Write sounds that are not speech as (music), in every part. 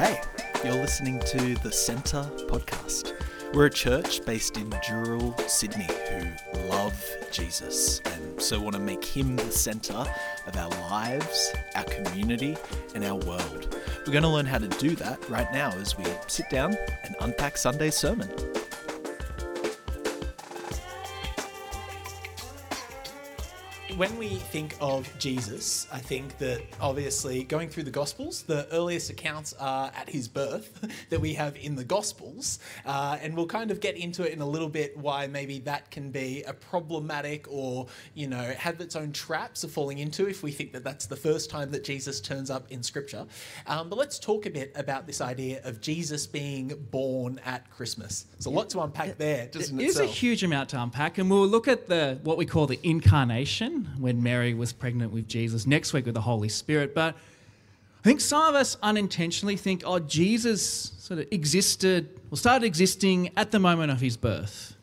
Hey, you're listening to the Centre podcast. We're a church based in Dural, Sydney, who love Jesus and so want to make him the centre of our lives, our community, and our world. We're going to learn how to do that right now as we sit down and unpack Sunday's sermon. When we think of Jesus, I think that obviously going through the Gospels, the earliest accounts are at his birth (laughs) that we have in the Gospels. Uh, and we'll kind of get into it in a little bit why maybe that can be a problematic or, you know, have its own traps of falling into if we think that that's the first time that Jesus turns up in Scripture. Um, but let's talk a bit about this idea of Jesus being born at Christmas. There's a lot to unpack there, just It is a huge amount to unpack. And we'll look at the what we call the incarnation when Mary was pregnant with Jesus, next week with the Holy Spirit. But I think some of us unintentionally think, oh, Jesus sort of existed or started existing at the moment of his birth.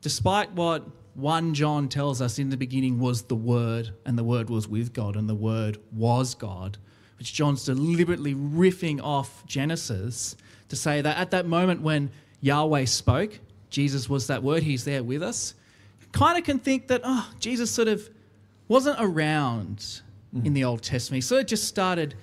Despite what 1 John tells us in the beginning was the Word, and the Word was with God, and the Word was God, which John's deliberately riffing off Genesis to say that at that moment when Yahweh spoke, Jesus was that Word, He's there with us. Kind of can think that, oh, Jesus sort of wasn't around mm. in the Old Testament. He sort of just started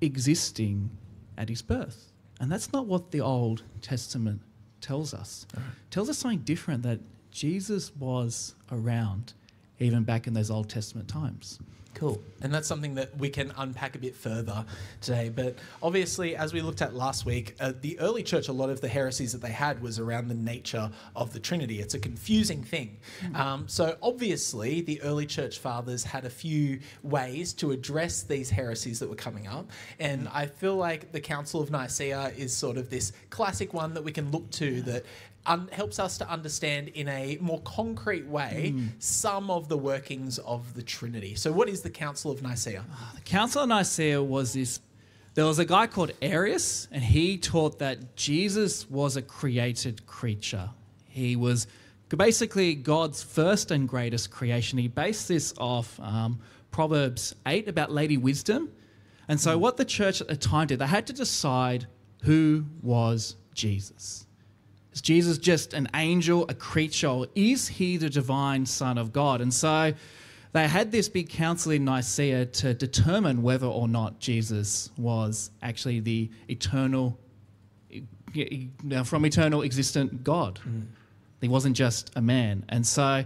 existing at his birth. And that's not what the Old Testament tells us. Right. It tells us something different that Jesus was around even back in those Old Testament times. Cool. And that's something that we can unpack a bit further today. But obviously, as we looked at last week, uh, the early church, a lot of the heresies that they had was around the nature of the Trinity. It's a confusing thing. Mm. Um, so, obviously, the early church fathers had a few ways to address these heresies that were coming up. And I feel like the Council of Nicaea is sort of this classic one that we can look to that un- helps us to understand in a more concrete way mm. some of the workings of the Trinity. So, what is the Council of Nicaea? Ah, the Council of Nicaea was this. There was a guy called Arius, and he taught that Jesus was a created creature. He was basically God's first and greatest creation. He based this off um, Proverbs 8 about Lady Wisdom. And so, mm. what the church at the time did, they had to decide who was Jesus. Is Jesus just an angel, a creature, or is he the divine Son of God? And so they had this big council in Nicaea to determine whether or not Jesus was actually the eternal, now from eternal existent God. Mm. He wasn't just a man. And so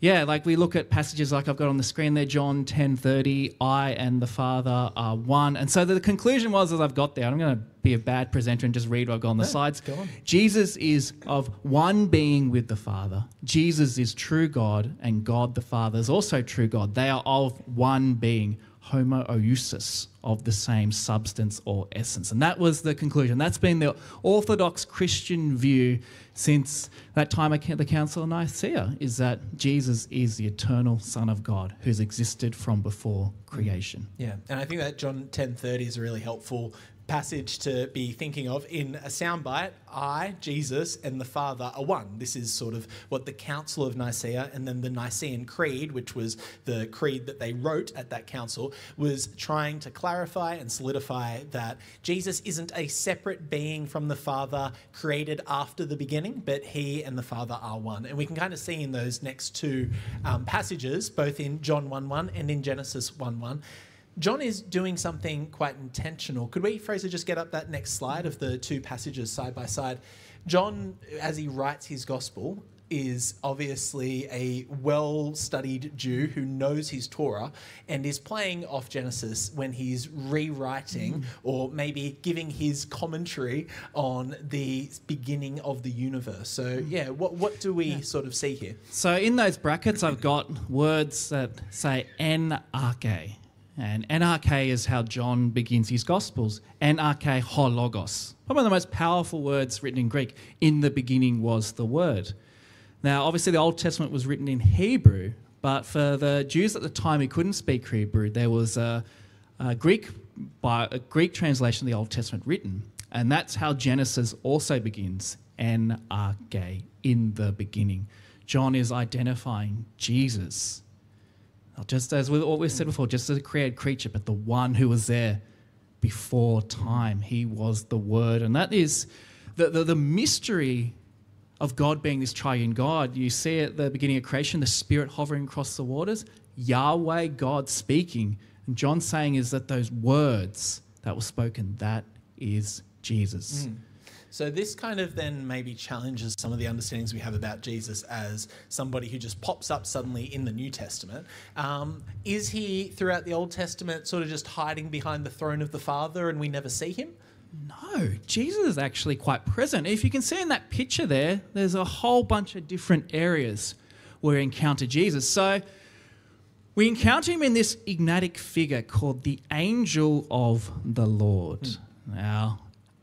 yeah, like we look at passages like I've got on the screen there, John 10:30, I and the Father are one. And so the conclusion was as I've got there, I'm going to be a bad presenter and just read what I've got on the yeah, sides. On. Jesus is of one being with the Father. Jesus is true God, and God the Father is also true God. They are of one being homoousios of the same substance or essence. And that was the conclusion. That's been the Orthodox Christian view since that time at the Council of Nicaea, is that Jesus is the eternal Son of God who's existed from before creation. Yeah, and I think that John 10.30 is really helpful passage to be thinking of in a soundbite. I, Jesus, and the Father are one. This is sort of what the Council of Nicaea and then the Nicene Creed, which was the creed that they wrote at that council, was trying to clarify and solidify that Jesus isn't a separate being from the Father created after the beginning, but he and the Father are one. And we can kind of see in those next two um, passages, both in John 1 1 and in Genesis 1 1 John is doing something quite intentional. Could we, Fraser, just get up that next slide of the two passages side by side? John, as he writes his gospel, is obviously a well studied Jew who knows his Torah and is playing off Genesis when he's rewriting mm. or maybe giving his commentary on the beginning of the universe. So, mm. yeah, what, what do we yeah. sort of see here? So, in those brackets, I've got words that say en arche. And en arche is how John begins his Gospels. en arche ho logos. One of the most powerful words written in Greek. In the beginning was the Word. Now, obviously, the Old Testament was written in Hebrew, but for the Jews at the time who couldn't speak Hebrew, there was a, a Greek by a Greek translation of the Old Testament written, and that's how Genesis also begins. en arche, in the beginning. John is identifying Jesus just as with what we've said before, just as a created creature, but the one who was there before time. He was the Word. And that is the, the, the mystery of God being this triune God. You see at the beginning of creation, the Spirit hovering across the waters, Yahweh, God speaking. And John saying is that those words that were spoken, that is Jesus. Mm. So this kind of then maybe challenges some of the understandings we have about Jesus as somebody who just pops up suddenly in the New Testament. Um, is he throughout the Old Testament sort of just hiding behind the throne of the Father and we never see him? No, Jesus is actually quite present. If you can see in that picture there, there's a whole bunch of different areas where we encounter Jesus. So we encounter him in this enigmatic figure called the angel of the Lord. Mm. Now,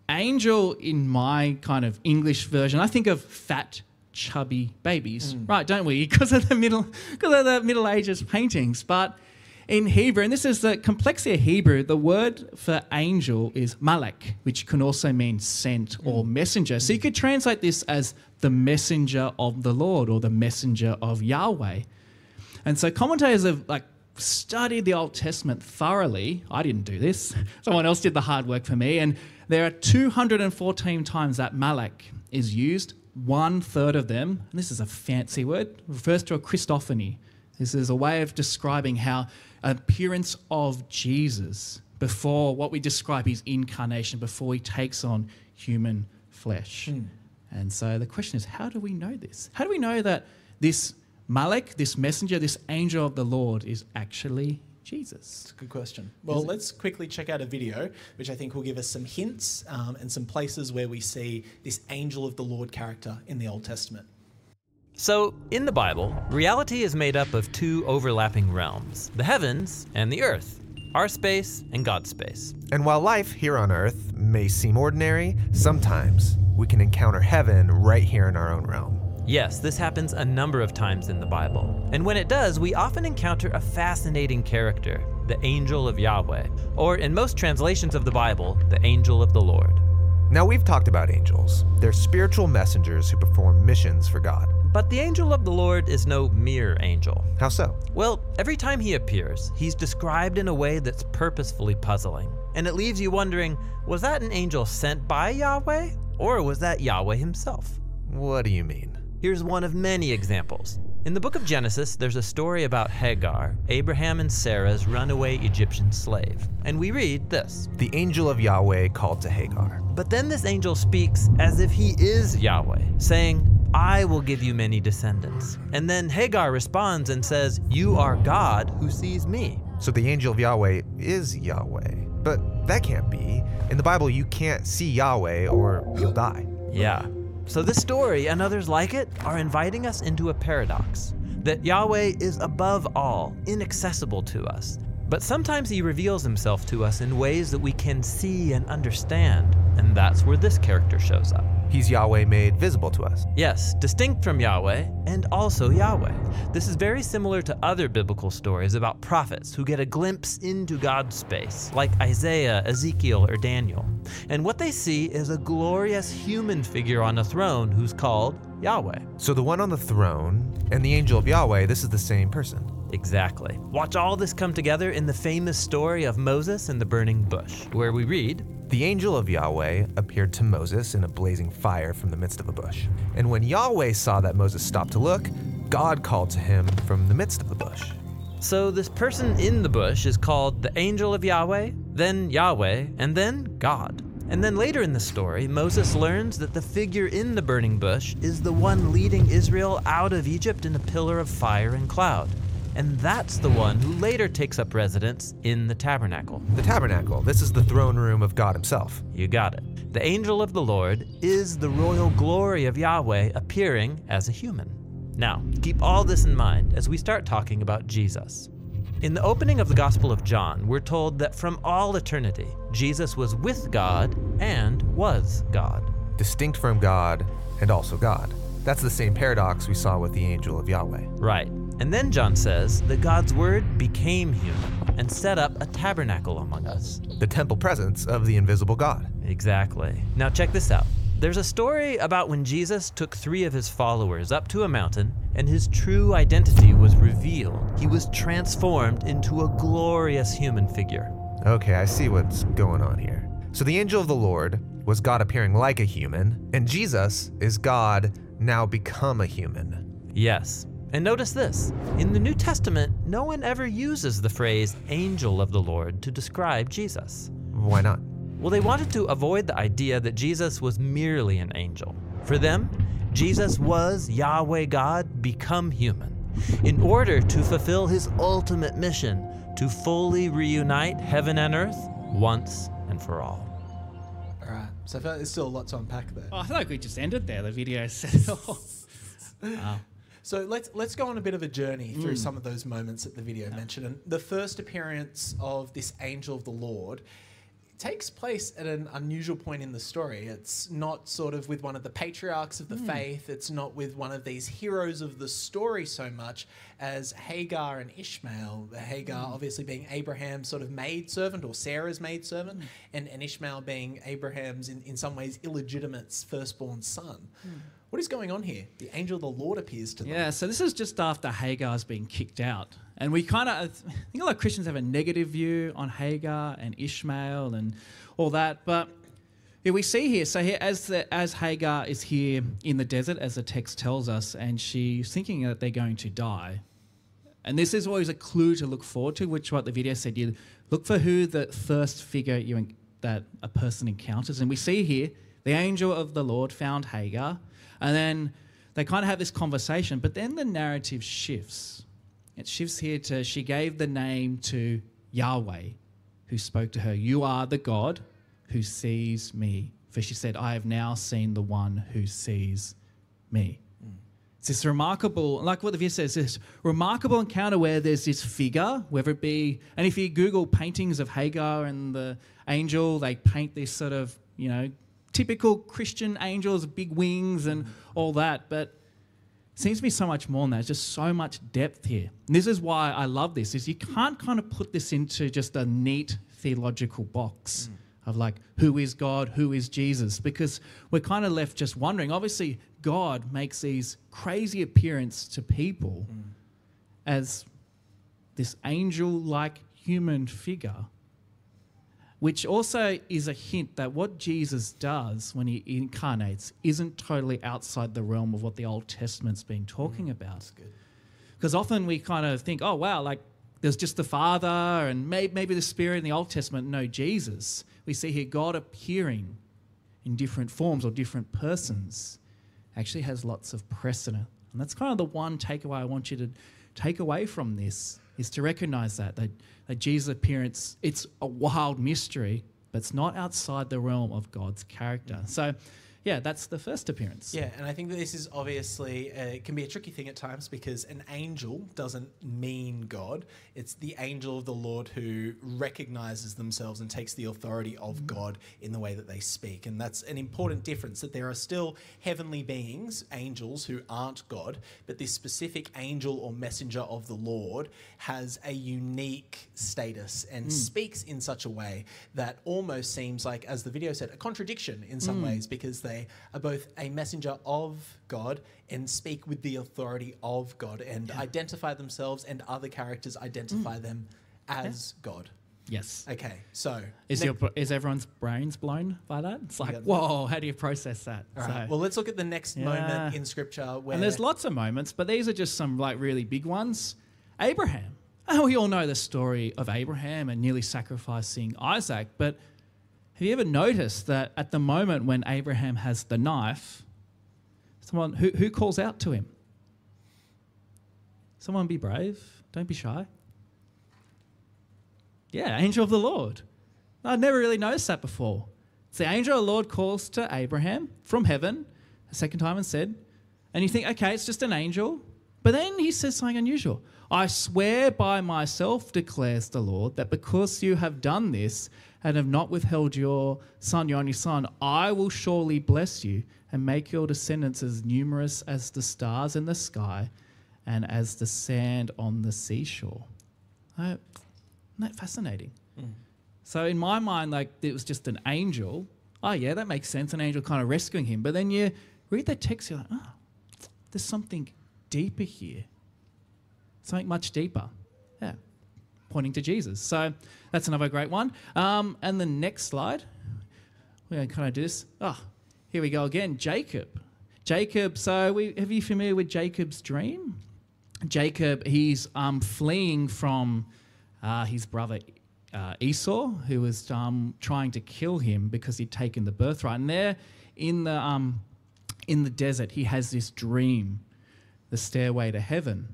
angel in my kind of English version, I think of fat, chubby babies, mm. right? Don't we? (laughs) Because of the middle, because of the Middle Ages paintings. But in Hebrew, and this is the complexity of Hebrew, the word for angel is malak, which can also mean sent or mm. messenger. So you could translate this as the messenger of the Lord or the messenger of Yahweh. And so commentators have like studied the Old Testament thoroughly. I didn't do this. Someone else did the hard work for me. And there are 214 times that malak is used. One third of them, and this is a fancy word, refers to a Christophany. This is a way of describing how appearance of Jesus before what we describe his incarnation, before he takes on human flesh. Mm. And so the question is, how do we know this? How do we know that this Malak, this messenger, this angel of the Lord, is actually Jesus? It's a good question. Well, let's quickly check out a video, which I think will give us some hints um, and some places where we see this angel of the Lord character in the Old Testament. So, in the Bible, reality is made up of two overlapping realms the heavens and the earth, our space and God's space. And while life here on earth may seem ordinary, sometimes we can encounter heaven right here in our own realm. Yes, this happens a number of times in the Bible. And when it does, we often encounter a fascinating character, the angel of Yahweh, or in most translations of the Bible, the angel of the Lord. Now, we've talked about angels. They're spiritual messengers who perform missions for God. But the angel of the Lord is no mere angel. How so? Well, every time he appears, he's described in a way that's purposefully puzzling. And it leaves you wondering was that an angel sent by Yahweh? Or was that Yahweh himself? What do you mean? Here's one of many examples. In the book of Genesis, there's a story about Hagar, Abraham and Sarah's runaway Egyptian slave. And we read this The angel of Yahweh called to Hagar. But then this angel speaks as if he is Yahweh, saying, I will give you many descendants. And then Hagar responds and says, You are God who sees me. So the angel of Yahweh is Yahweh. But that can't be. In the Bible, you can't see Yahweh or you'll die. Yeah. So this story and others like it are inviting us into a paradox that Yahweh is above all, inaccessible to us. But sometimes he reveals himself to us in ways that we can see and understand, and that's where this character shows up. He's Yahweh made visible to us. Yes, distinct from Yahweh and also Yahweh. This is very similar to other biblical stories about prophets who get a glimpse into God's space, like Isaiah, Ezekiel, or Daniel. And what they see is a glorious human figure on a throne who's called Yahweh. So the one on the throne and the angel of Yahweh, this is the same person. Exactly. Watch all this come together in the famous story of Moses and the burning bush, where we read the angel of Yahweh appeared to Moses in a blazing fire from the midst of a bush. And when Yahweh saw that Moses stopped to look, God called to him from the midst of the bush. So this person in the bush is called the angel of Yahweh, then Yahweh, and then God. And then later in the story, Moses learns that the figure in the burning bush is the one leading Israel out of Egypt in a pillar of fire and cloud and that's the one who later takes up residence in the tabernacle. The tabernacle, this is the throne room of God Himself. You got it. The angel of the Lord is the royal glory of Yahweh appearing as a human. Now, keep all this in mind as we start talking about Jesus. In the opening of the Gospel of John, we're told that from all eternity, Jesus was with God and was God. Distinct from God and also God. That's the same paradox we saw with the angel of Yahweh. Right. And then John says that God's word became human and set up a tabernacle among us. The temple presence of the invisible God. Exactly. Now check this out. There's a story about when Jesus took three of his followers up to a mountain and his true identity was revealed. He was transformed into a glorious human figure. Okay, I see what's going on here. So the angel of the Lord was God appearing like a human, and Jesus is God now become a human. Yes. And notice this in the New Testament, no one ever uses the phrase angel of the Lord to describe Jesus. Why not? Well, they wanted to avoid the idea that Jesus was merely an angel. For them, Jesus was Yahweh God become human in order to fulfill his ultimate mission to fully reunite heaven and earth once and for all. All right. So I feel like there's still a lot to unpack there. Oh, I feel like we just ended there. The video said it all. Wow. So let's let's go on a bit of a journey through mm. some of those moments that the video mentioned. And the first appearance of this angel of the Lord takes place at an unusual point in the story. It's not sort of with one of the patriarchs of the mm. faith. It's not with one of these heroes of the story so much as Hagar and Ishmael. Hagar mm. obviously being Abraham's sort of maid servant or Sarah's maid servant, and, and Ishmael being Abraham's in, in some ways illegitimate firstborn son. What is going on here? The angel of the Lord appears to them. Yeah, so this is just after Hagar's been kicked out. And we kind of, I think a lot of Christians have a negative view on Hagar and Ishmael and all that. But yeah, we see here, so here, as, the, as Hagar is here in the desert, as the text tells us, and she's thinking that they're going to die. And this is always a clue to look forward to, which what the video said. You look for who the first figure you that a person encounters. And we see here, the angel of the Lord found Hagar. And then they kind of have this conversation, but then the narrative shifts. It shifts here to she gave the name to Yahweh, who spoke to her, You are the God who sees me. For she said, I have now seen the one who sees me. Mm. It's this remarkable, like what the video says, this remarkable encounter where there's this figure, whether it be, and if you Google paintings of Hagar and the angel, they paint this sort of, you know, typical Christian angels, big wings and all that. But it seems to be so much more than that. There's just so much depth here. And this is why I love this, is you can't kind of put this into just a neat theological box of like, who is God, who is Jesus? Because we're kind of left just wondering. Obviously, God makes these crazy appearance to people mm. as this angel-like human figure which also is a hint that what Jesus does when he incarnates isn't totally outside the realm of what the Old Testament's been talking mm. about. Because often we kind of think, oh, wow, like there's just the Father and maybe, maybe the Spirit in the Old Testament. No, Jesus. We see here God appearing in different forms or different persons actually has lots of precedent. And that's kind of the one takeaway I want you to take away from this is to recognize that, that, that Jesus' appearance, it's a wild mystery, but it's not outside the realm of God's character. So, yeah, that's the first appearance. Yeah, and I think that this is obviously uh, it can be a tricky thing at times because an angel doesn't mean God. It's the angel of the Lord who recognizes themselves and takes the authority of mm. God in the way that they speak, and that's an important difference. That there are still heavenly beings, angels who aren't God, but this specific angel or messenger of the Lord has a unique status and mm. speaks in such a way that almost seems like, as the video said, a contradiction in some mm. ways because they are both a messenger of God and speak with the authority of God and identify themselves and other characters identify mm. them as God. Yes. Okay, so Is, your, is everyone's brains blown by that? It's like, whoa, how do you process that? all right, So- well, let's look at the next moment in Scripture where and there's lots of moments, but these are just some like really big ones. Abraham. Oh, (laughs) we all know the story of Abraham and nearly sacrificing Isaac, but have you ever noticed that at the moment when Abraham has the knife, someone who, who calls out to him? Someone be brave, don't be shy. Yeah, angel of the Lord. I'd never really noticed that before. It's the angel of the Lord calls to Abraham from heaven a second time and said, and you think, okay, it's just an angel. But then he says something unusual. I swear by myself, declares the Lord, that because you have done this and have not withheld your son, your only son, I will surely bless you and make your descendants as numerous as the stars in the sky and as the sand on the seashore. Uh, isn't that fascinating? So in my mind, like it was just an angel. Oh yeah, that makes sense. An angel kind of rescuing him. But then you read the text, you're like, oh, there's something deeper here. Something much deeper. Yeah. pointing to Jesus. So that's another great one. Um, and the next slide, we're going to kind of do this. Oh, here we go again. Jacob. Jacob. So we have you familiar with Jacob's dream? Jacob, he's um, fleeing from uh, his brother uh, Esau, who was um, trying to kill him because he'd taken the birthright. And there, in the um, in the desert, he has this dream, the stairway to heaven.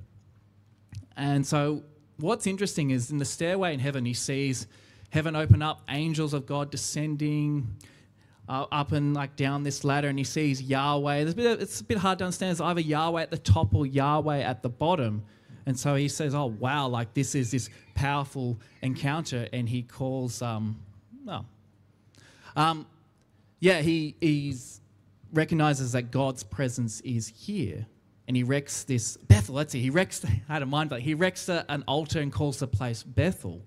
And so, what's interesting is in the stairway in heaven, he sees heaven open up, angels of God descending uh, up and like down this ladder, and he sees Yahweh. There's a bit, it's a bit hard to understand. It's either Yahweh at the top or Yahweh at the bottom. And so he says, "Oh wow, like this is this powerful encounter," and he calls, um, well, um, yeah, he he's recognizes that God's presence is here, and he wrecks this Bethel. Let's see, he wrecks. (laughs) I had a mind, he wrecks a, an altar and calls the place Bethel.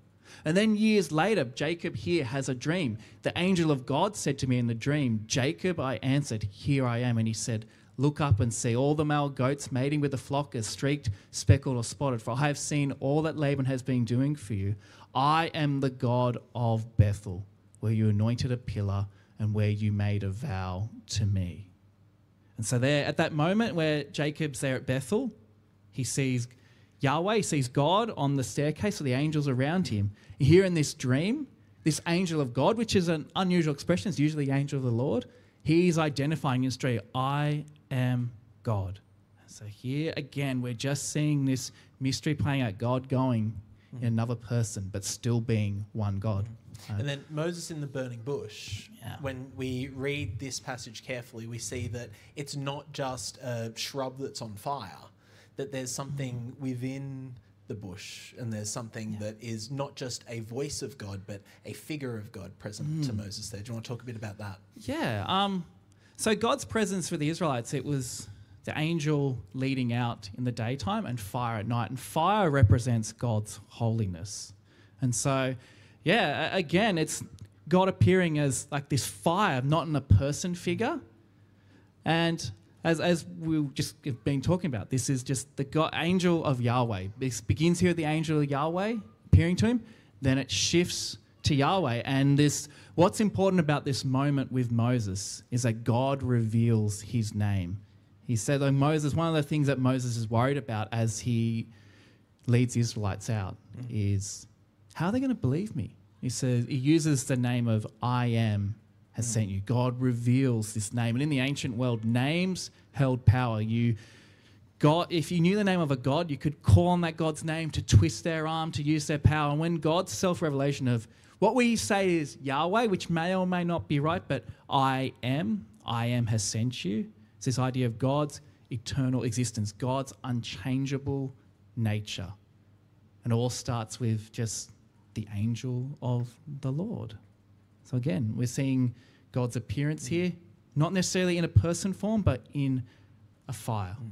And then years later, Jacob here has a dream. The angel of God said to me in the dream, Jacob, I answered, Here I am. And he said, Look up and see all the male goats mating with the flock as streaked, speckled, or spotted, for I have seen all that Laban has been doing for you. I am the God of Bethel, where you anointed a pillar and where you made a vow to me. And so, there, at that moment where Jacob's there at Bethel, he sees Yahweh, sees God on the staircase with the angels around him. Here in this dream, this angel of God, which is an unusual expression, it's usually the angel of the Lord, he's identifying in dream, I am God. So here again, we're just seeing this mystery playing out, God going in another person, but still being one God. Uh, And then Moses in the burning bush. Yeah. When we read this passage carefully, we see that it's not just a shrub that's on fire, that there's something within the bush, and there's something that is not just a voice of God, but a figure of God present to Moses there. Do you want to talk a bit about that? Yeah. Um, so God's presence for the Israelites, it was the angel leading out in the daytime and fire at night. And fire represents God's holiness. And so, yeah, again, it's God appearing as like this fire, not in a person figure. And as, as we've just been talking about, this is just the God, angel of Yahweh. This begins here the angel of Yahweh appearing to him, then it shifts to Yahweh. And this, what's important about this moment with Moses is that God reveals his name. He said, like Moses, one of the things that Moses is worried about as he leads the Israelites out mm-hmm. is how are they going to believe me? He says, he uses the name of I am has mm. sent you. God reveals this name. And in the ancient world, names held power. You God, if you knew the name of a God, you could call on that God's name to twist their arm, to use their power. And when God's self revelation of what we say is Yahweh, which may or may not be right, but I am, I am has sent you. It's this idea of God's eternal existence, God's unchangeable nature. And all starts with just the angel of the Lord. So again, we're seeing God's appearance here, not necessarily in a person form, but in a fire. Mm.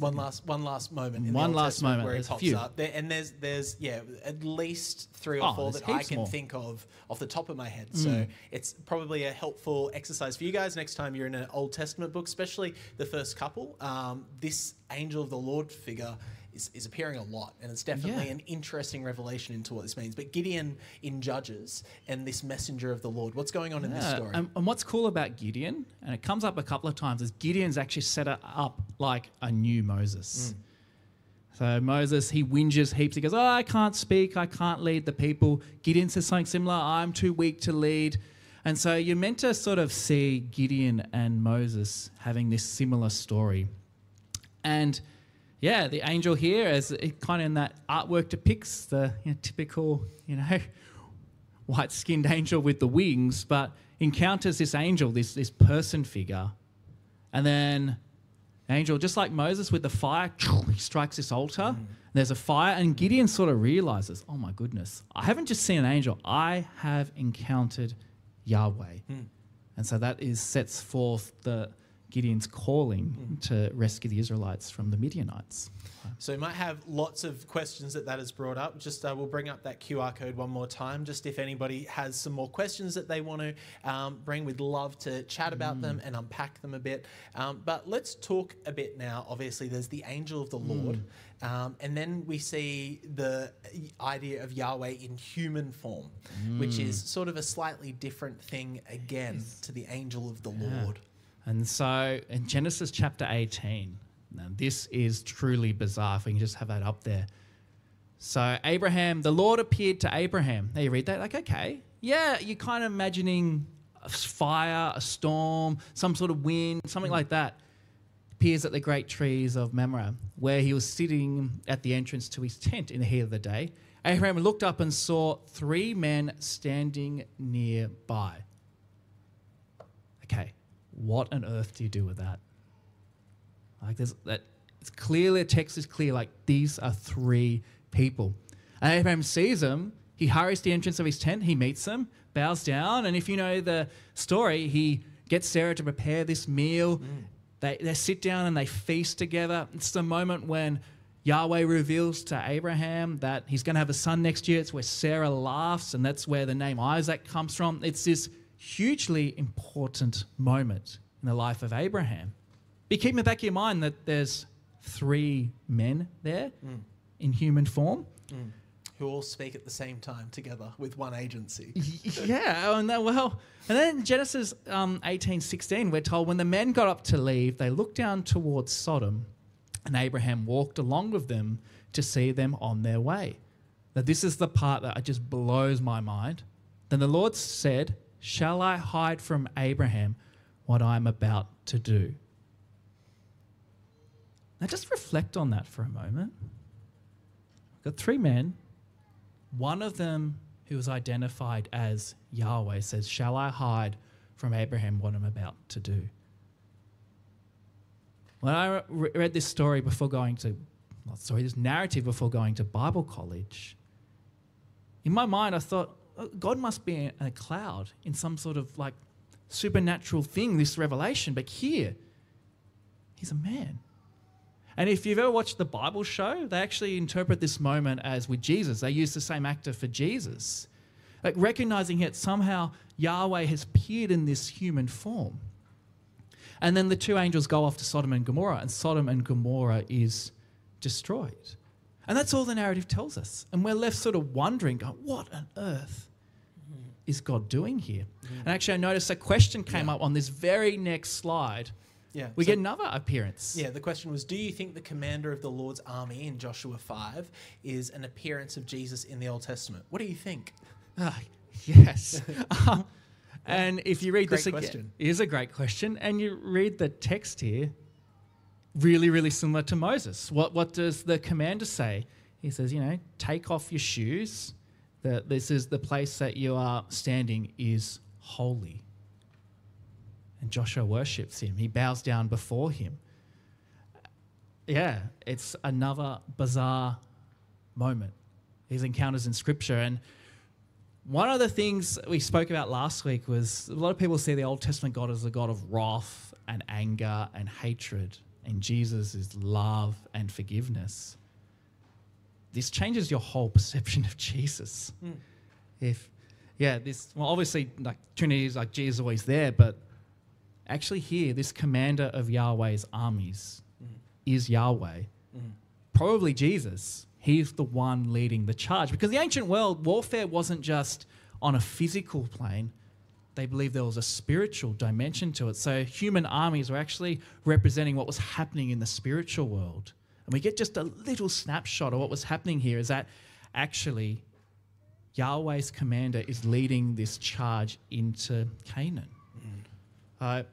One last, one last moment. In the One Old last Testament moment. where There's a pops few. up. There, and there's, there's, yeah, at least three or Oh, four there's that I heaps can more. Mm. think of off the top of my head. So it's probably a helpful exercise for you guys next time you're in an Old Testament book, especially the first couple. Um, this angel of the Lord figure is, is appearing a lot, and it's definitely Yeah. an interesting revelation into what this means. But Gideon in Judges and this messenger of the Lord, what's going on in this story? And, and what's cool about Gideon, and it comes up a couple of times, is Gideon's actually set up like a new Moses. Mm. So Moses, he whinges heaps. He goes, "Oh, I can't speak. I can't lead the people." Gideon says something similar. I'm too weak to lead. And so you're meant to sort of see Gideon and Moses having this similar story. And yeah, the angel here, as it kind of in that artwork depicts the you know, typical, you know, (laughs) white skinned angel with the wings, but encounters this angel, this, this person figure. And then angel, just like Moses with the fire, (tsk) he strikes this altar. Mm. There's a fire, and Gideon sort of realizes, oh my goodness, I haven't just seen an angel, I have encountered Yahweh. Mm. And so that is sets forth the Gideon's calling to rescue the Israelites from the Midianites. So we might have lots of questions that that has brought up. Just uh, we'll bring up that QR code one more time. Just if anybody has some more questions that they want to um, bring, we'd love to chat about them and unpack them a bit. Um, but let's talk a bit now. Obviously, there's the angel of the Lord, um, and then we see the idea of Yahweh in human form, which is sort of a slightly different thing again to the angel of the Lord. And so in Genesis chapter 18, now this is truly bizarre. If we can just have that up there. So Abraham, the Lord appeared to Abraham. Now you read that, like, okay, yeah, you're kind of imagining a fire, a storm, some sort of wind, something like that. Appears at the great trees of Mamre, where he was sitting at the entrance to his tent in the heat of the day. Abraham looked up and saw three men standing nearby. Okay, what on earth do you do with that? Like there's that it's clearly the text is clear, like these are three people. And Abraham sees them, he hurries to the entrance of his tent, he meets them, bows down, and if you know the story, he gets Sarah to prepare this meal. Mm. They, they sit down and they feast together. It's the moment when Yahweh reveals to Abraham that he's going to have a son next year. It's where Sarah laughs, and that's where the name Isaac comes from. It's this hugely important moment in the life of Abraham. But keep in the back of your mind that there's three men there in human form. Who all speak at the same time together with one agency. yeah, and that, well, and then Genesis um, eighteen sixteen, we're told when the men got up to leave, they looked down towards Sodom, and Abraham walked along with them to see them on their way. Now, this is the part that just blows my mind. Then the Lord said, Shall I hide from Abraham what I'm about to do? Now, just reflect on that for a moment. We've got three men. One of them, who was identified as Yahweh, says, Shall I hide from Abraham what I'm about to do? When I re- read this story before going to, not sorry, this narrative before going to Bible college, in my mind I thought, "Oh, Oh, God must be in a cloud in some sort of like supernatural thing, this revelation. But here, he's a man. And if you've ever watched the Bible show, they actually interpret this moment as with Jesus. They use the same actor for Jesus. Like recognizing that somehow Yahweh has appeared in this human form. And then the two angels go off to Sodom and Gomorrah, and Sodom and Gomorrah is destroyed. And that's all the narrative tells us. And we're left sort of wondering, what on earth is God doing here? And actually, I noticed a question came Yeah. up on this very next slide. Yeah. We so- get another appearance. Yeah, the question was Do you think the commander of the Lord's army in Joshua 5 is an appearance of Jesus in the Old Testament? What do you think? Ah, yes. (laughs) um, and if you read Great this again, question. it is a great question. And you read the text here, really, really similar to Moses. What, what does the commander say? He says, you know, take off your shoes. That this is the place that you are standing is holy. And Joshua worships him. He bows down before him. Yeah, it's another bizarre moment. These encounters in scripture. And one of the things we spoke about last week was a lot of people see the Old Testament God as a God of wrath and anger and hatred, and Jesus is love and forgiveness. This changes your whole perception of Jesus. Hmm. If, yeah, this, well, obviously, like Trinity is like Jesus always there, but actually, here, this commander of Yahweh's armies hmm. is Yahweh hmm. probably Jesus. He's the one leading the charge. Because the ancient world, warfare wasn't just on a physical plane, they believed there was a spiritual dimension to it. So human armies were actually representing what was happening in the spiritual world. And we get just a little snapshot of what was happening here is that actually Yahweh's commander is leading this charge into Canaan. Uh,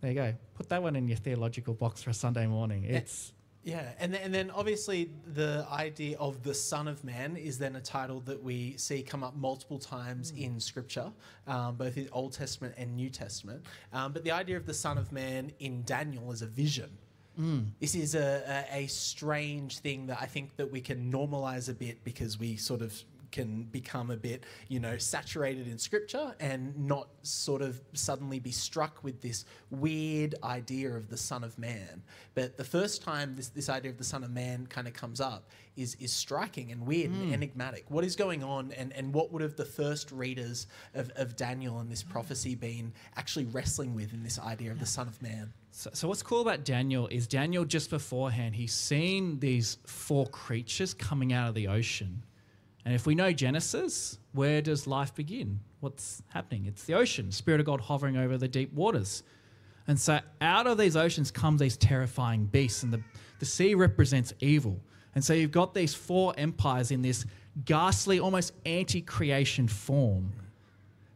there you go. Put that one in your theological box for a Sunday morning. It's Yeah, and then, and then obviously the idea of the Son of Man is then a title that we see come up multiple times in Scripture, um, both in Old Testament and New Testament. Um, but the idea of the Son of Man in Daniel is a vision. Mm. This is a, a, a strange thing that I think that we can normalize a bit because we sort of can become a bit, you know, saturated in scripture and not sort of suddenly be struck with this weird idea of the Son of Man. But the first time this, this idea of the Son of Man kind of comes up is, is striking and weird and mm. enigmatic. What is going on and, and what would have the first readers of, of Daniel and this prophecy been actually wrestling with in this idea of the Son of Man? So, so what's cool about Daniel is Daniel just beforehand he's seen these four creatures coming out of the ocean, and if we know Genesis, where does life begin? What's happening? It's the ocean, Spirit of God hovering over the deep waters, and so out of these oceans come these terrifying beasts, and the the sea represents evil, and so you've got these four empires in this ghastly, almost anti-creation form.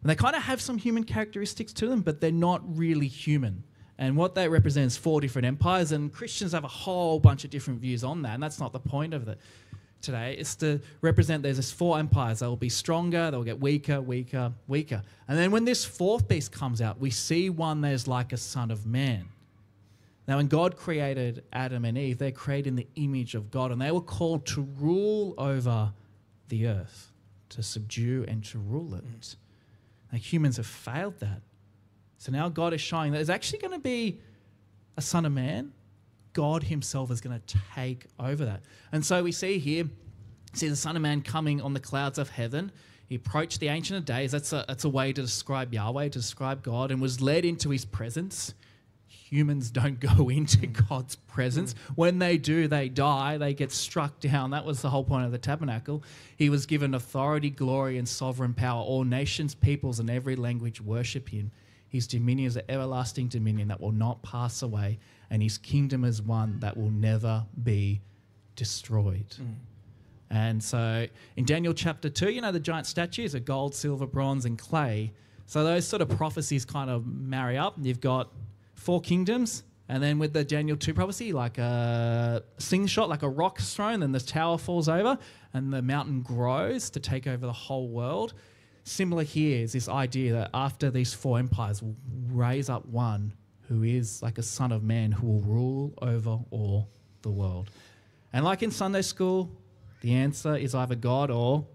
And they kind of have some human characteristics to them, but they're not really human. And what that represents four different empires, and Christians have a whole bunch of different views on that, and that's not the point of it today. It's to represent there's this four empires. They will be stronger, they'll get weaker, weaker, weaker. And then when this fourth beast comes out, we see one that is like a son of man. Now, when God created Adam and Eve, they're created in the image of God, and they were called to rule over the earth, to subdue and to rule it. Mm. now humans have failed that. So now God is showing that there's actually going to be a son of man. God himself is going to take over that. And so we see here, see the son of man coming on the clouds of heaven. He approached the Ancient of Days. That's a, that's a way to describe Yahweh, to describe God, and was led into his presence. Humans don't (laughs) go into hmm. God's presence. Hmm. When they do, they die. They get struck down. That was the whole point of the tabernacle. He was given authority, glory, and sovereign power. All nations, peoples, and every language worship him. His dominion is an everlasting dominion that will not pass away, and his kingdom is one that will never be destroyed. Mm. And so in Daniel chapter 2, you know, the giant statues are gold, silver, bronze, and clay. So those sort of prophecies kind of marry up. You've got four kingdoms, and then with the Daniel 2 prophecy, like a slingshot, like a rock thrown, then the tower falls over, and the mountain grows to take over the whole world. Similar here is this idea that after these four empires will raise up one who is like a son of man who will rule over all the world. And like in Sunday school, the answer is either God or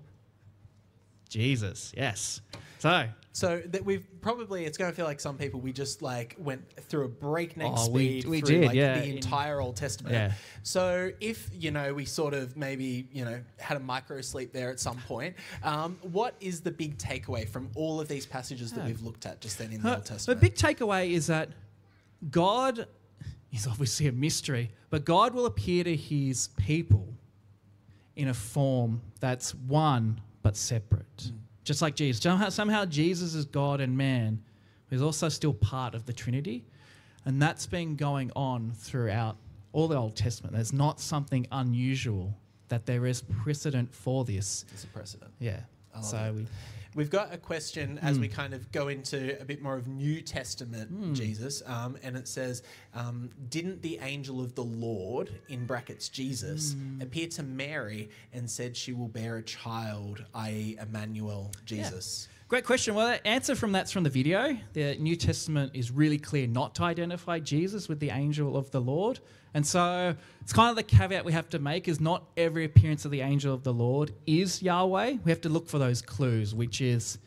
Jesus. Yes. So, So that we've probably it's going to feel like some people we just like went through a breakneck Oh, speed we through did, like yeah. the entire Old Testament. Yeah. So if you know we sort of maybe you know had a micro sleep there at some point, um, what is the big takeaway from all of these passages that Yeah. we've looked at just then in the Uh, Old Testament? the big takeaway is that God is obviously a mystery, but God will appear to his people in a form that's one but separate. Just like Jesus. Somehow, somehow Jesus is God and man, but he's also still part of the Trinity. And that's been going on throughout all the Old Testament. There's not something unusual that there is precedent for this. It's a precedent. Yeah. love So it. we We've got a question as Hmm. we kind of go into a bit more of New Testament Jesus, um, and it says, um, "Didn't the angel of the Lord (in brackets Jesus) Hmm. appear to Mary and said she will bear a child, i.e., Emmanuel, Jesus?" Great question. Well, the answer from that's from the video. The New Testament is really clear not to identify Jesus with the angel of the Lord. And so it's kind of the caveat we have to make is not every appearance of the angel of the Lord is Yahweh. We have to look for those clues, which is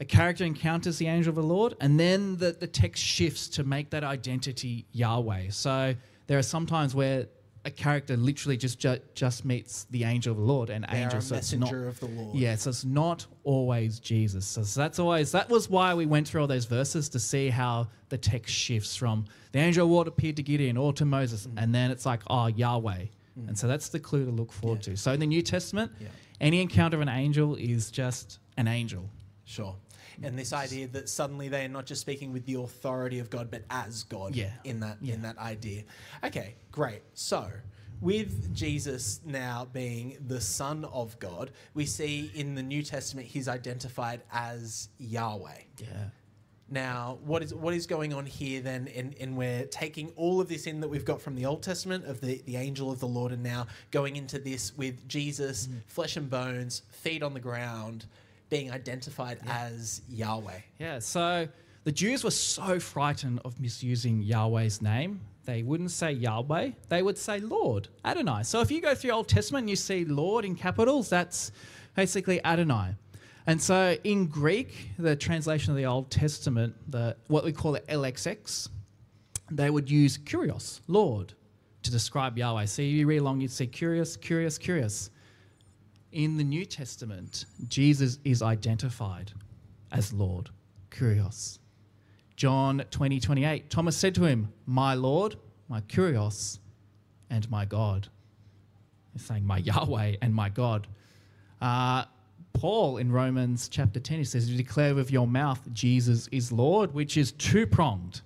a character encounters the angel of the Lord, and then the, the text shifts to make that identity Yahweh. So there are some times where a character literally just ju- just meets the angel of the Lord and They angel. so it's not- of the Lord. yeah, so it's not always Jesus. So that's always that was why we went through all those verses to see how the text shifts from the angel of the Lord appeared to Gideon or to Moses, mm. and then it's like, oh Yahweh. Mm. And so that's the clue to look forward Yeah. to. So in the New Testament, Yeah. any encounter of an angel is just an angel. Sure. And this idea that suddenly they are not just speaking with the authority of God, but as God Yeah. in that Yeah. in that idea. Okay, great. So with Jesus now being the Son of God, we see in the New Testament he's identified as Yahweh. Yeah. Now, what is what is going on here then? And, and we're taking all of this in that we've got from the Old Testament of the, the angel of the Lord, and now going into this with Jesus, mm. flesh and bones, feet on the ground, being identified as Yahweh. Yeah, so the Jews were so frightened of misusing Yahweh's name. They wouldn't say Yahweh, they would say Lord, Adonai. So if you go through Old Testament and you see Lord in capitals, that's basically Adonai. And so in Greek, the translation of the Old Testament, the what we call the LXX, they would use Kyrios, Lord, to describe Yahweh. So you read along, you'd see Kyrios, Kyrios, Kyrios. In the New Testament, Jesus is identified as Lord, Kyrios. John 20, 28, Thomas said to him, My Lord, my Kyrios, and my God. He's saying, My Yahweh and my God. Uh, Paul in Romans chapter 10, he says, You declare with your mouth Jesus is Lord, which is two pronged.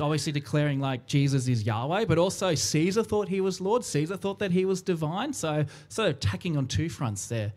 Obviously declaring like Jesus is Yahweh, but also Caesar thought he was Lord. Caesar thought that he was divine. So, sort of tacking on two fronts there.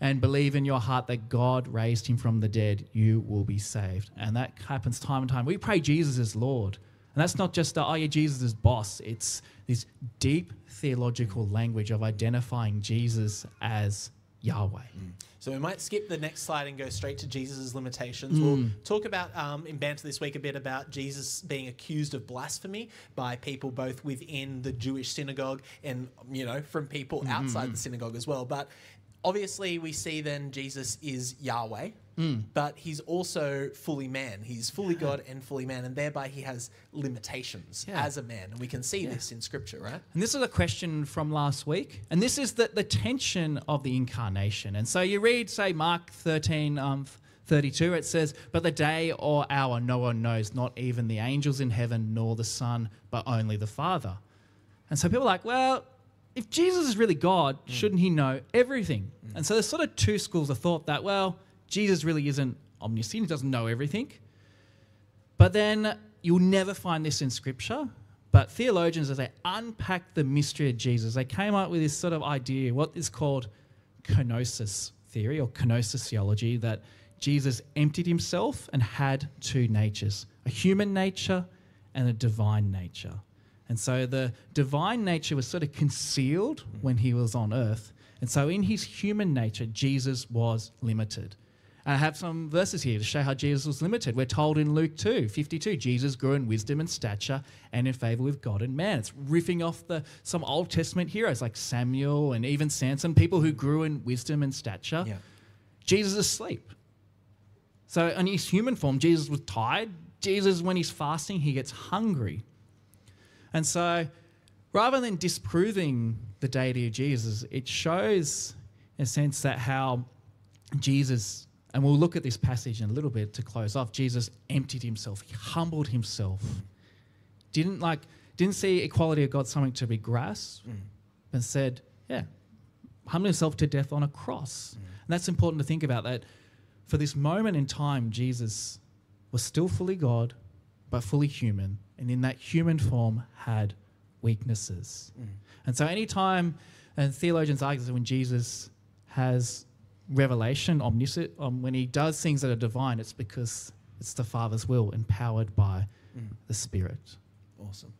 And believe in your heart that God raised him from the dead, you will be saved. And that happens time and time. We pray Jesus is Lord. And that's not just, the, oh yeah, Jesus is boss. It's this deep theological language of identifying Jesus as Yahweh. Mm. So we might skip the next slide and go straight to Jesus' limitations. Mm. We'll talk about um, in banter this week a bit about Jesus being accused of blasphemy by people both within the Jewish synagogue and you know from people mm-hmm, outside the mm-hmm. synagogue as well. But obviously, we see then Jesus is Yahweh, Mm. but he's also fully man. He's fully God and fully man, and thereby he has limitations Yeah. as a man. And we can see this in Scripture, right? And this is a question from last week. And this is the, the tension of the incarnation. And so you read, say, Mark 13, um, 32, it says, But the day or hour no one knows, not even the angels in heaven, nor the Son, but only the Father. And so people are like, well, if Jesus is really God, mm. shouldn't he know everything? Mm. And so there's sort of two schools of thought that, well, Jesus really isn't omniscient, he doesn't know everything. But then you'll never find this in scripture. But theologians, as they unpack the mystery of Jesus, they came up with this sort of idea, what is called kenosis theory or kenosis theology, that Jesus emptied himself and had two natures a human nature and a divine nature. And so the divine nature was sort of concealed when he was on earth. And so in his human nature, Jesus was limited. I have some verses here to show how Jesus was limited. We're told in Luke 2 52, Jesus grew in wisdom and stature and in favor with God and man. It's riffing off the some Old Testament heroes like Samuel and even Samson, people who grew in wisdom and stature. Yeah. Jesus is asleep. So in his human form, Jesus was tired. Jesus, when he's fasting, he gets hungry. And so rather than disproving the deity of Jesus, it shows, in a sense, that how Jesus, and we'll look at this passage in a little bit to close off, Jesus emptied himself, he humbled himself. Didn't like, didn't see equality of God something to be grasped, mm. and said, yeah, humbled himself to death on a cross. Mm. And that's important to think about that for this moment in time, Jesus was still fully God, but fully human. And in that human form, had weaknesses. Mm. And so, anytime, and uh, theologians argue that when Jesus has revelation, omniscient, um, when he does things that are divine, it's because it's the Father's will, empowered by the Spirit. Awesome.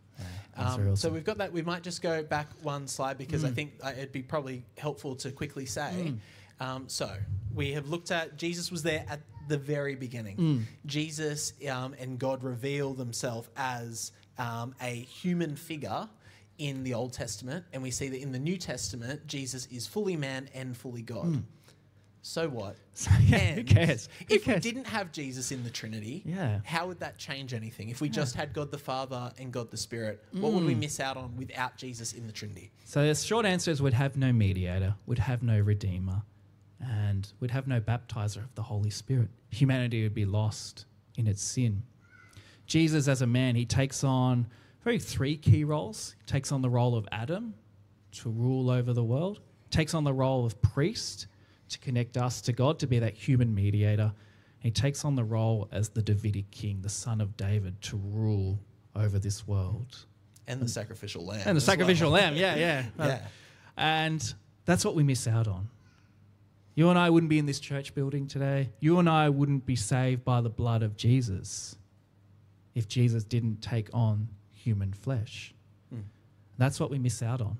that's Um, very So we've got that. We might just go back one slide because I think uh, it'd be probably helpful to quickly say. Um, so we have looked at Jesus was there at the very beginning. Jesus um, and God reveal themselves as um, a human figure in the Old Testament, and we see that in the New Testament, Jesus is fully man and fully God. So what? (laughs) yeah, who And cares? Who If we didn't have Jesus in the Trinity, Yeah. how would that change anything? If we just had God the Father and God the Spirit, what would we mm. miss out on without Jesus in the Trinity? So the short answer is we'd have no mediator, we'd have no redeemer, and we'd have no baptizer of the Holy Spirit. Humanity would be lost in its sin. Jesus, as a man, he takes on very three key roles. He takes on the role of Adam to rule over the world, takes on the role of priest to connect us to God, to be that human mediator. He takes on the role as the Davidic king, the son of David, to rule over this world. And the sacrificial lamb. And the as well. sacrificial lamb, yeah, yeah. (laughs) Yeah. And that's what we miss out on. You and I wouldn't be in this church building today. You and I wouldn't be saved by the blood of Jesus if Jesus didn't take on human flesh. Hmm. That's what we miss out on.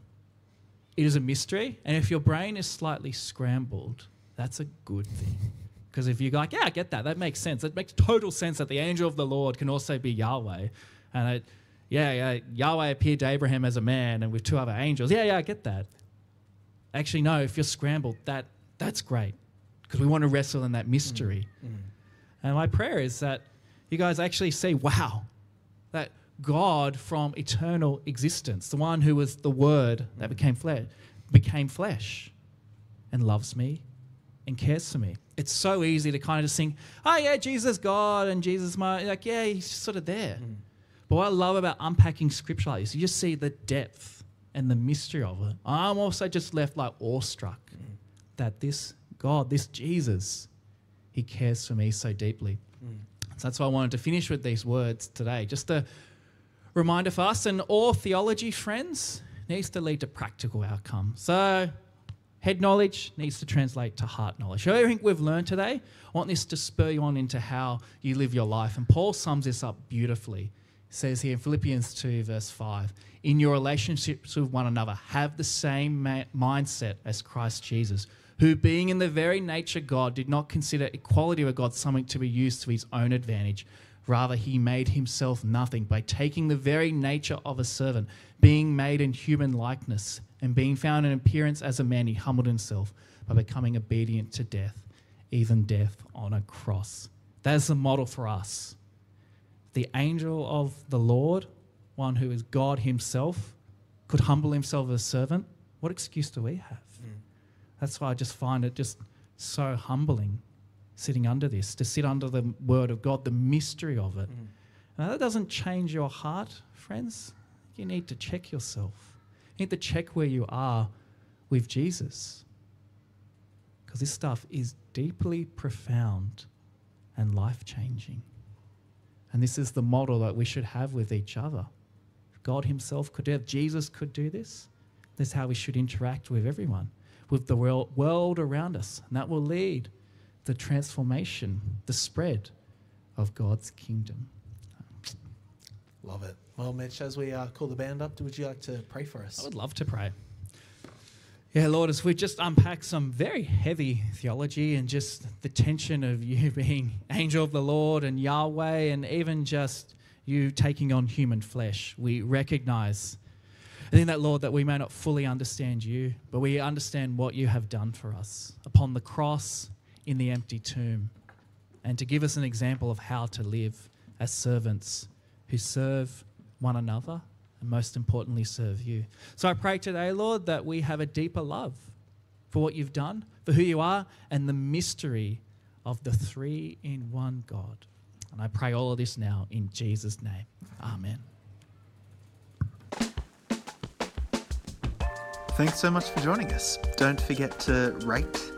It is a mystery, and if your brain is slightly scrambled, that's a good thing. (laughs) Because if you're like, yeah, I get that, that makes sense. It makes total sense that the angel of the Lord can also be Yahweh. And it, yeah, yeah, Yahweh appeared to Abraham as a man and with two other angels. Yeah, yeah, I get that. Actually, no, if you're scrambled, that That's great because we want to wrestle in that mystery. Mm, mm. And my prayer is that you guys actually see, wow, that God from eternal existence, the one who was the Word that became flesh, became flesh, and loves me and cares for me. It's so easy to kind of just think, oh yeah, Jesus God and Jesus my like yeah, he's just sort of there. Mm. But what I love about unpacking scripture like this, you just see the depth and the mystery of it. I'm also just left like awestruck mm. that this God, this Jesus, he cares for me so deeply. Mm. So that's why I wanted to finish with these words today. Just a reminder for us and all theology friends needs to lead to practical outcome. So head knowledge needs to translate to heart knowledge. So everything we've learned today, I want this to spur you on into how you live your life. And Paul sums this up beautifully. Says here in Philippians 2, verse 5, in your relationships with one another, have the same ma- mindset as Christ Jesus, who, being in the very nature God, did not consider equality with God something to be used to his own advantage. Rather, he made himself nothing by taking the very nature of a servant, being made in human likeness, and being found in appearance as a man, he humbled himself by becoming obedient to death, even death on a cross. That is the model for us. The angel of the Lord, one who is God himself, could humble himself as a servant. What excuse do we have? Hmm. That's why I just find it just so humbling sitting under this, to sit under the word of God, the mystery of it. Mm-hmm. Now, that doesn't change your heart, friends. You need to check yourself. You need to check where you are with Jesus. Because this stuff is deeply profound and life changing. And this is the model that we should have with each other. God Himself could do it, Jesus could do this. This is how we should interact with everyone, with the world, world around us. And that will lead the transformation, the spread of God's kingdom. Love it. Well, Mitch, as we uh, call the band up, would you like to pray for us? I would love to pray. Yeah, Lord, as we just unpack some very heavy theology and just the tension of you (laughs) being angel of the Lord and Yahweh, and even just you taking on human flesh, we recognize, I think that, Lord, that we may not fully understand you, but we understand what you have done for us upon the cross, in the empty tomb, and to give us an example of how to live as servants who serve one another and most importantly serve you. So I pray today, Lord, that we have a deeper love for what you've done, for who you are, and the mystery of the three in one God. And I pray all of this now in Jesus' name. Amen. Thanks so much for joining us. Don't forget to rate